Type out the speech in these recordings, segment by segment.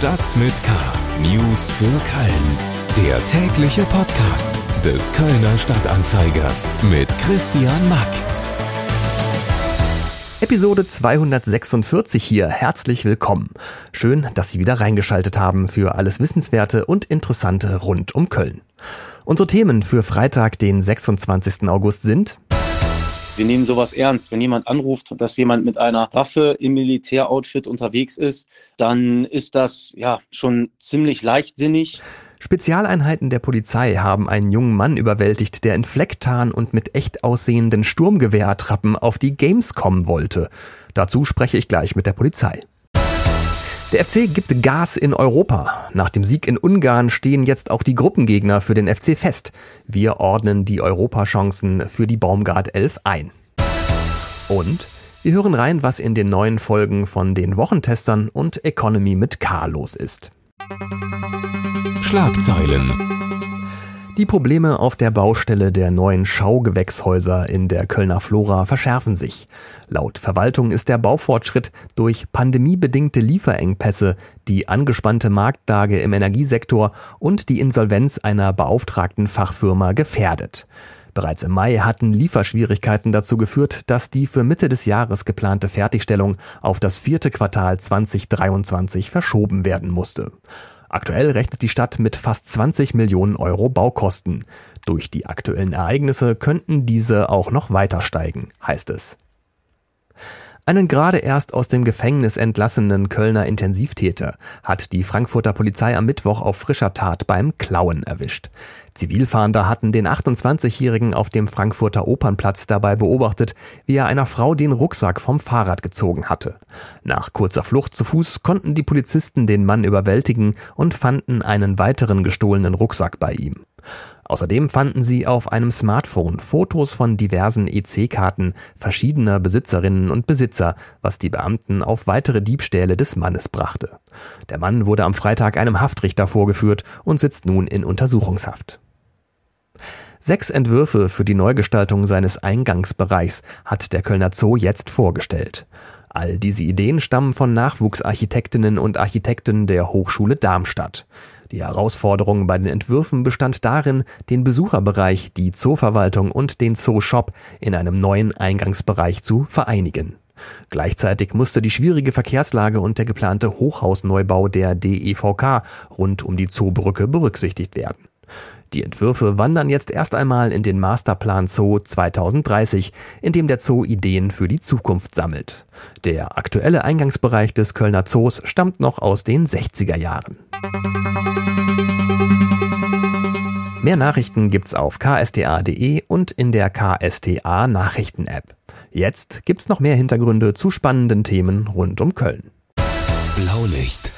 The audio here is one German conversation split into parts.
Stadt mit K. News für Köln. Der tägliche Podcast des Kölner Stadtanzeiger mit Christian Mack. Episode 246 hier. Herzlich willkommen. Schön, dass Sie wieder reingeschaltet haben für alles Wissenswerte und Interessante rund um Köln. Unsere Themen für Freitag, den 26. August sind wir nehmen sowas ernst. Wenn jemand anruft, dass jemand mit einer Waffe im Militäroutfit unterwegs ist, dann ist das ja schon ziemlich leichtsinnig. Spezialeinheiten der Polizei haben einen jungen Mann überwältigt, der in Flecktarn und mit echt aussehenden Sturmgewehrattrappen auf die Games kommen wollte. Dazu spreche ich gleich mit der Polizei. Der FC gibt Gas in Europa. Nach dem Sieg in Ungarn stehen jetzt auch die Gruppengegner für den FC fest. Wir ordnen die Europachancen für die Baumgart 11 ein. Und wir hören rein, was in den neuen Folgen von den Wochentestern und Economy mit K los ist. Schlagzeilen. Die Probleme auf der Baustelle der neuen Schaugewächshäuser in der Kölner Flora verschärfen sich. Laut Verwaltung ist der Baufortschritt durch pandemiebedingte Lieferengpässe, die angespannte Marktlage im Energiesektor und die Insolvenz einer beauftragten Fachfirma gefährdet. Bereits im Mai hatten Lieferschwierigkeiten dazu geführt, dass die für Mitte des Jahres geplante Fertigstellung auf das vierte Quartal 2023 verschoben werden musste. Aktuell rechnet die Stadt mit fast 20 Millionen Euro Baukosten. Durch die aktuellen Ereignisse könnten diese auch noch weiter steigen, heißt es. Einen gerade erst aus dem Gefängnis entlassenen Kölner Intensivtäter hat die Frankfurter Polizei am Mittwoch auf frischer Tat beim Klauen erwischt. Zivilfahnder hatten den 28-Jährigen auf dem Frankfurter Opernplatz dabei beobachtet, wie er einer Frau den Rucksack vom Fahrrad gezogen hatte. Nach kurzer Flucht zu Fuß konnten die Polizisten den Mann überwältigen und fanden einen weiteren gestohlenen Rucksack bei ihm. Außerdem fanden sie auf einem Smartphone Fotos von diversen EC-Karten verschiedener Besitzerinnen und Besitzer, was die Beamten auf weitere Diebstähle des Mannes brachte. Der Mann wurde am Freitag einem Haftrichter vorgeführt und sitzt nun in Untersuchungshaft. Sechs Entwürfe für die Neugestaltung seines Eingangsbereichs hat der Kölner Zoo jetzt vorgestellt. All diese Ideen stammen von Nachwuchsarchitektinnen und Architekten der Hochschule Darmstadt. Die Herausforderung bei den Entwürfen bestand darin, den Besucherbereich, die Zooverwaltung und den Zooshop in einem neuen Eingangsbereich zu vereinigen. Gleichzeitig musste die schwierige Verkehrslage und der geplante Hochhausneubau der DEVK rund um die Zoobrücke berücksichtigt werden. Die Entwürfe wandern jetzt erst einmal in den Masterplan Zoo 2030, in dem der Zoo Ideen für die Zukunft sammelt. Der aktuelle Eingangsbereich des Kölner Zoos stammt noch aus den 60er Jahren. Mehr Nachrichten gibt's auf ksta.de und in der KSTA Nachrichten App. Jetzt gibt's noch mehr Hintergründe zu spannenden Themen rund um Köln. Blaulicht.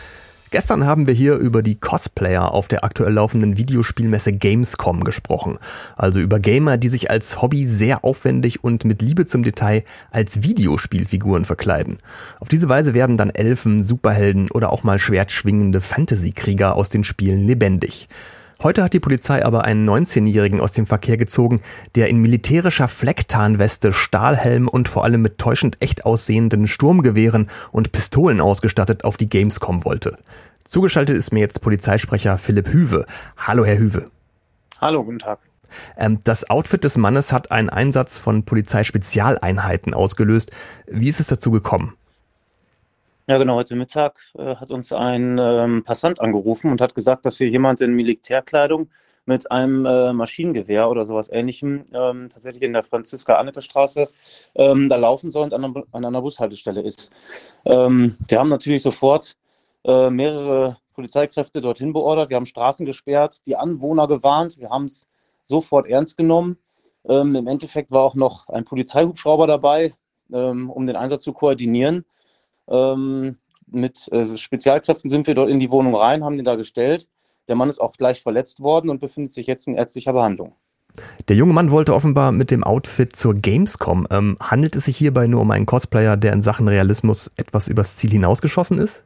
Gestern haben wir hier über die Cosplayer auf der aktuell laufenden Videospielmesse Gamescom gesprochen. Also über Gamer, die sich als Hobby sehr aufwendig und mit Liebe zum Detail als Videospielfiguren verkleiden. Auf diese Weise werden dann Elfen, Superhelden oder auch mal schwertschwingende Fantasy-Krieger aus den Spielen lebendig. Heute hat die Polizei aber einen 19-Jährigen aus dem Verkehr gezogen, der in militärischer Flecktarnweste, Stahlhelm und vor allem mit täuschend echt aussehenden Sturmgewehren und Pistolen ausgestattet auf die Gamescom wollte. Zugeschaltet ist mir jetzt Polizeisprecher Philipp Hüwe. Hallo, Herr Hüwe. Hallo, guten Tag. Ähm, das Outfit des Mannes hat einen Einsatz von Polizeispezialeinheiten ausgelöst. Wie ist es dazu gekommen? Ja, genau. Heute Mittag äh, hat uns ein ähm, Passant angerufen und hat gesagt, dass hier jemand in Militärkleidung mit einem äh, Maschinengewehr oder sowas ähnlichem ähm, tatsächlich in der Franziska-Anneke-Straße ähm, da laufen soll und an, an einer Bushaltestelle ist. Ähm, wir haben natürlich sofort äh, mehrere Polizeikräfte dorthin beordert. Wir haben Straßen gesperrt, die Anwohner gewarnt. Wir haben es sofort ernst genommen. Ähm, Im Endeffekt war auch noch ein Polizeihubschrauber dabei, ähm, um den Einsatz zu koordinieren. Ähm, mit äh, Spezialkräften sind wir dort in die Wohnung rein, haben den da gestellt. Der Mann ist auch gleich verletzt worden und befindet sich jetzt in ärztlicher Behandlung. Der junge Mann wollte offenbar mit dem Outfit zur Gamescom. Ähm, handelt es sich hierbei nur um einen Cosplayer, der in Sachen Realismus etwas übers Ziel hinausgeschossen ist?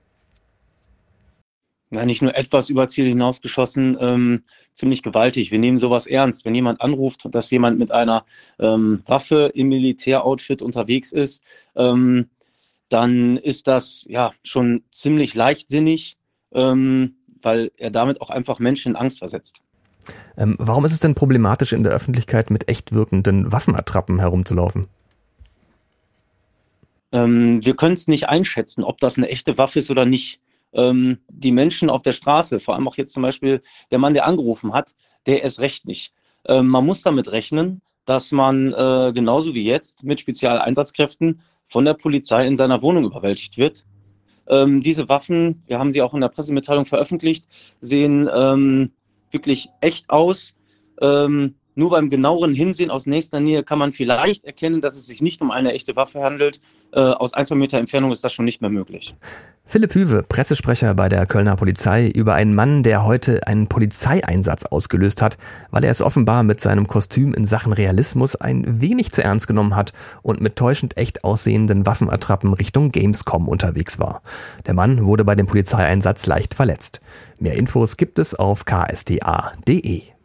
Na, nicht nur etwas über Ziel hinausgeschossen, ähm, ziemlich gewaltig. Wir nehmen sowas ernst. Wenn jemand anruft, dass jemand mit einer ähm, Waffe im Militäroutfit unterwegs ist, ähm, dann ist das ja schon ziemlich leichtsinnig. ähm, weil er damit auch einfach Menschen in Angst versetzt. Ähm, warum ist es denn problematisch, in der Öffentlichkeit mit echt wirkenden Waffenattrappen herumzulaufen? Ähm, wir können es nicht einschätzen, ob das eine echte Waffe ist oder nicht. Ähm, die Menschen auf der Straße, vor allem auch jetzt zum Beispiel der Mann, der angerufen hat, der ist recht nicht. Ähm, man muss damit rechnen, dass man äh, genauso wie jetzt mit Spezialeinsatzkräften von der Polizei in seiner Wohnung überwältigt wird. Ähm, diese Waffen, wir haben sie auch in der Pressemitteilung veröffentlicht, sehen ähm, wirklich echt aus. Ähm, nur beim genaueren Hinsehen aus nächster Nähe kann man vielleicht erkennen, dass es sich nicht um eine echte Waffe handelt. Äh, aus ein, zwei Meter Entfernung ist das schon nicht mehr möglich. Philipp Hüwe, Pressesprecher bei der Kölner Polizei, über einen Mann, der heute einen Polizeieinsatz ausgelöst hat, weil er es offenbar mit seinem Kostüm in Sachen Realismus ein wenig zu ernst genommen hat und mit täuschend echt aussehenden Waffenattrappen Richtung Gamescom unterwegs war. Der Mann wurde bei dem Polizeieinsatz leicht verletzt. Mehr Infos gibt es auf ksda.de.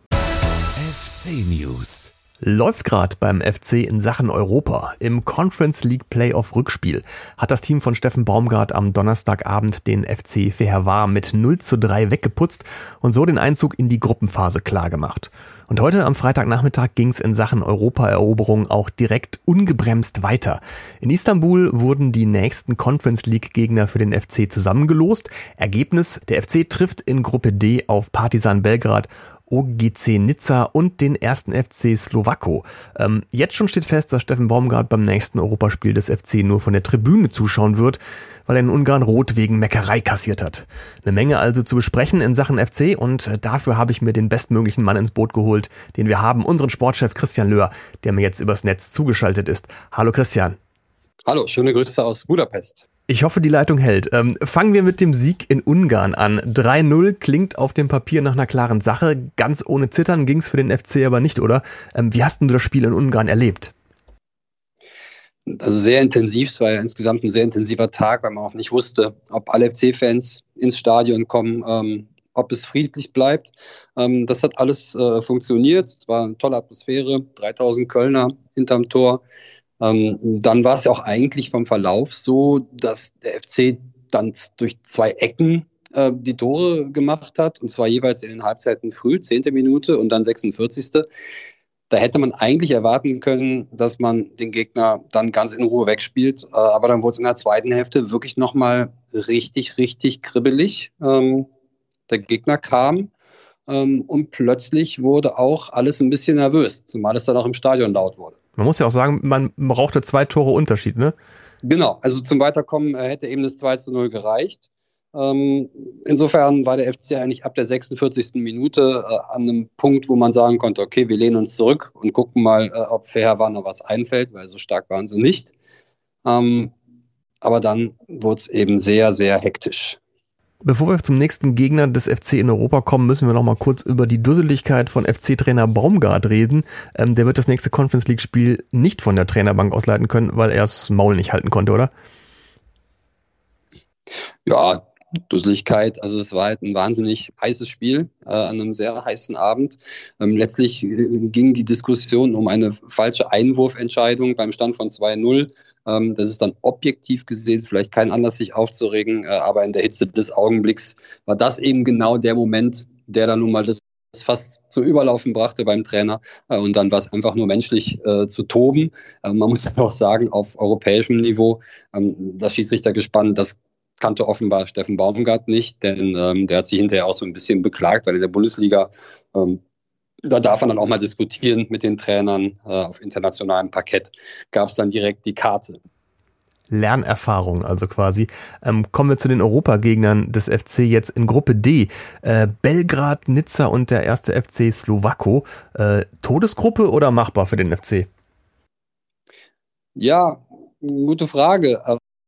FC News. Läuft gerade beim FC in Sachen Europa. Im Conference League Playoff Rückspiel hat das Team von Steffen Baumgart am Donnerstagabend den FC Fehervar mit 0 zu 3 weggeputzt und so den Einzug in die Gruppenphase klargemacht. Und heute am Freitagnachmittag ging es in Sachen Europaeroberung auch direkt ungebremst weiter. In Istanbul wurden die nächsten Conference League Gegner für den FC zusammengelost. Ergebnis, der FC trifft in Gruppe D auf Partisan Belgrad OGC Nizza und den ersten FC Slowako. Ähm, jetzt schon steht fest, dass Steffen Baumgart beim nächsten Europaspiel des FC nur von der Tribüne zuschauen wird, weil er in Ungarn rot wegen Meckerei kassiert hat. Eine Menge also zu besprechen in Sachen FC und äh, dafür habe ich mir den bestmöglichen Mann ins Boot geholt, den wir haben, unseren Sportchef Christian Löhr, der mir jetzt übers Netz zugeschaltet ist. Hallo Christian. Hallo, schöne Grüße aus Budapest. Ich hoffe, die Leitung hält. Ähm, fangen wir mit dem Sieg in Ungarn an. 3-0 klingt auf dem Papier nach einer klaren Sache. Ganz ohne Zittern ging es für den FC aber nicht, oder? Ähm, wie hast du das Spiel in Ungarn erlebt? Also sehr intensiv. Es war ja insgesamt ein sehr intensiver Tag, weil man auch nicht wusste, ob alle FC-Fans ins Stadion kommen, ähm, ob es friedlich bleibt. Ähm, das hat alles äh, funktioniert. Es war eine tolle Atmosphäre. 3000 Kölner hinterm Tor. Ähm, dann war es ja auch eigentlich vom Verlauf so, dass der FC dann durch zwei Ecken äh, die Tore gemacht hat, und zwar jeweils in den Halbzeiten früh, 10. Minute und dann 46. Da hätte man eigentlich erwarten können, dass man den Gegner dann ganz in Ruhe wegspielt. Äh, aber dann wurde es in der zweiten Hälfte wirklich nochmal richtig, richtig kribbelig. Ähm, der Gegner kam ähm, und plötzlich wurde auch alles ein bisschen nervös, zumal es dann auch im Stadion laut wurde. Man muss ja auch sagen, man brauchte zwei Tore Unterschied, ne? Genau, also zum Weiterkommen äh, hätte eben das 2 zu 0 gereicht. Ähm, insofern war der FC eigentlich ab der 46. Minute äh, an einem Punkt, wo man sagen konnte, okay, wir lehnen uns zurück und gucken mal, äh, ob Fair war noch was einfällt, weil so stark waren sie nicht. Ähm, aber dann wurde es eben sehr, sehr hektisch. Bevor wir zum nächsten Gegner des FC in Europa kommen, müssen wir noch mal kurz über die Dusseligkeit von FC-Trainer Baumgart reden. Ähm, der wird das nächste Conference League-Spiel nicht von der Trainerbank ausleiten können, weil er das Maul nicht halten konnte, oder? Ja, Dusseligkeit. Also es war halt ein wahnsinnig heißes Spiel äh, an einem sehr heißen Abend. Ähm, letztlich ging die Diskussion um eine falsche Einwurfentscheidung beim Stand von 2-0. Ähm, das ist dann objektiv gesehen vielleicht kein Anlass, sich aufzuregen, äh, aber in der Hitze des Augenblicks war das eben genau der Moment, der dann nun mal das fast zum Überlaufen brachte beim Trainer. Und dann war es einfach nur menschlich äh, zu toben. Äh, man muss auch sagen, auf europäischem Niveau, ähm, das Schiedsrichtergespann, das kannte offenbar Steffen Baumgart nicht, denn ähm, der hat sich hinterher auch so ein bisschen beklagt, weil in der Bundesliga, ähm, da darf man dann auch mal diskutieren mit den Trainern äh, auf internationalem Parkett, gab es dann direkt die Karte. Lernerfahrung, also quasi. Ähm, kommen wir zu den Europagegnern des FC jetzt in Gruppe D. Äh, Belgrad, Nizza und der erste FC Slowako. Äh, Todesgruppe oder machbar für den FC? Ja, gute Frage.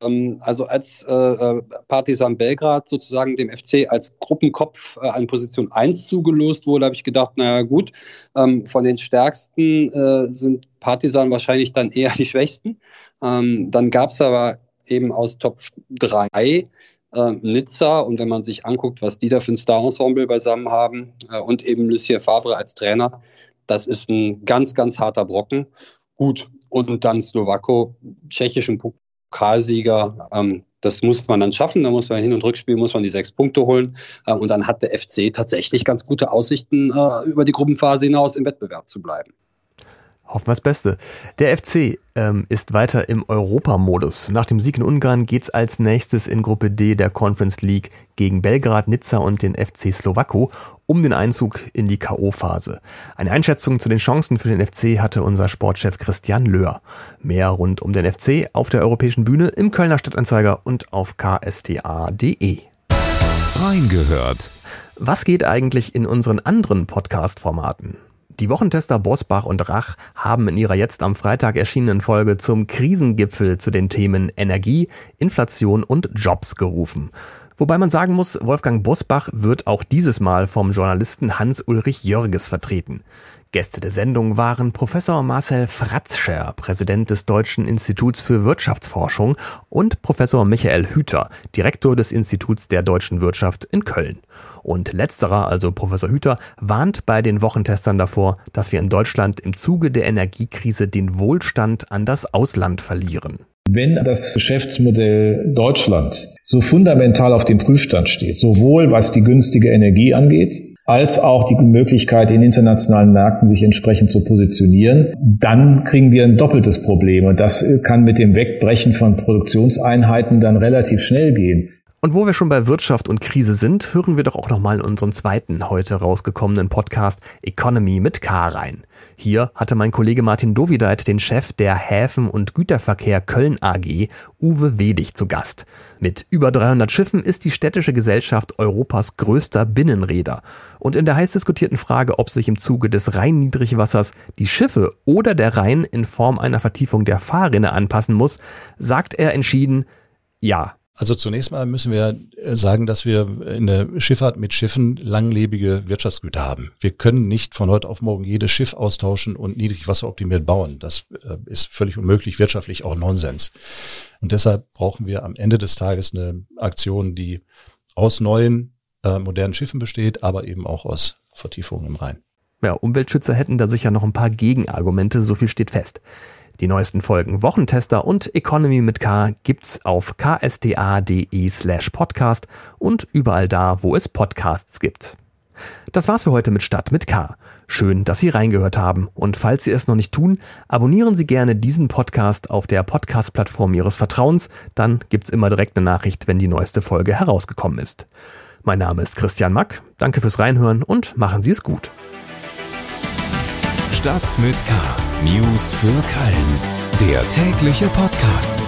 Ähm, also als äh, äh, Partisan Belgrad sozusagen dem FC als Gruppenkopf äh, an Position 1 zugelost wurde, habe ich gedacht, naja gut, ähm, von den Stärksten äh, sind Partisan wahrscheinlich dann eher die Schwächsten. Ähm, dann gab es aber eben aus Top 3 äh, Nizza und wenn man sich anguckt, was die da für ein Star-Ensemble beisammen haben äh, und eben Lucien Favre als Trainer, das ist ein ganz, ganz harter Brocken. Gut, und dann Slowako, tschechischen Pokalsieger. Ähm, das muss man dann schaffen. Da muss man hin und rückspielen, muss man die sechs Punkte holen. Äh, und dann hat der FC tatsächlich ganz gute Aussichten, äh, über die Gruppenphase hinaus im Wettbewerb zu bleiben. Hoffen wir das Beste. Der FC ähm, ist weiter im Europamodus. Nach dem Sieg in Ungarn geht's als nächstes in Gruppe D der Conference League gegen Belgrad, Nizza und den FC Slowako um den Einzug in die K.O.-Phase. Eine Einschätzung zu den Chancen für den FC hatte unser Sportchef Christian Löhr. Mehr rund um den FC auf der europäischen Bühne im Kölner Stadtanzeiger und auf ksta.de. Reingehört. Was geht eigentlich in unseren anderen Podcast-Formaten? Die Wochentester Bosbach und Rach haben in ihrer jetzt am Freitag erschienenen Folge zum Krisengipfel zu den Themen Energie, Inflation und Jobs gerufen. Wobei man sagen muss, Wolfgang Bosbach wird auch dieses Mal vom Journalisten Hans-Ulrich Jörges vertreten. Gäste der Sendung waren Professor Marcel Fratzscher, Präsident des Deutschen Instituts für Wirtschaftsforschung, und Professor Michael Hüter, Direktor des Instituts der deutschen Wirtschaft in Köln. Und letzterer, also Professor Hüter, warnt bei den Wochentestern davor, dass wir in Deutschland im Zuge der Energiekrise den Wohlstand an das Ausland verlieren. Wenn das Geschäftsmodell Deutschland so fundamental auf dem Prüfstand steht, sowohl was die günstige Energie angeht, als auch die Möglichkeit, in internationalen Märkten sich entsprechend zu positionieren, dann kriegen wir ein doppeltes Problem. Und das kann mit dem Wegbrechen von Produktionseinheiten dann relativ schnell gehen. Und wo wir schon bei Wirtschaft und Krise sind, hören wir doch auch nochmal in unseren zweiten heute rausgekommenen Podcast Economy mit K rein. Hier hatte mein Kollege Martin Dovideit den Chef der Häfen- und Güterverkehr Köln AG, Uwe Wedig, zu Gast. Mit über 300 Schiffen ist die städtische Gesellschaft Europas größter Binnenräder. Und in der heiß diskutierten Frage, ob sich im Zuge des Rhein-Niedrigwassers die Schiffe oder der Rhein in Form einer Vertiefung der Fahrrinne anpassen muss, sagt er entschieden, ja. Also zunächst mal müssen wir äh, sagen, dass wir in der Schifffahrt mit Schiffen langlebige Wirtschaftsgüter haben. Wir können nicht von heute auf morgen jedes Schiff austauschen und niedrigwasseroptimiert bauen. Das äh, ist völlig unmöglich, wirtschaftlich auch Nonsens. Und deshalb brauchen wir am Ende des Tages eine Aktion, die aus neuen, äh, modernen Schiffen besteht, aber eben auch aus Vertiefungen im Rhein. Ja, Umweltschützer hätten da sicher noch ein paar Gegenargumente, so viel steht fest. Die neuesten Folgen Wochentester und Economy mit K gibt's auf ksda.de slash podcast und überall da, wo es Podcasts gibt. Das war's für heute mit Stadt mit K. Schön, dass Sie reingehört haben und falls Sie es noch nicht tun, abonnieren Sie gerne diesen Podcast auf der Podcast-Plattform Ihres Vertrauens, dann gibt's immer direkt eine Nachricht, wenn die neueste Folge herausgekommen ist. Mein Name ist Christian Mack, danke fürs Reinhören und machen Sie es gut. Stadt mit K. News für Köln. Der tägliche Podcast.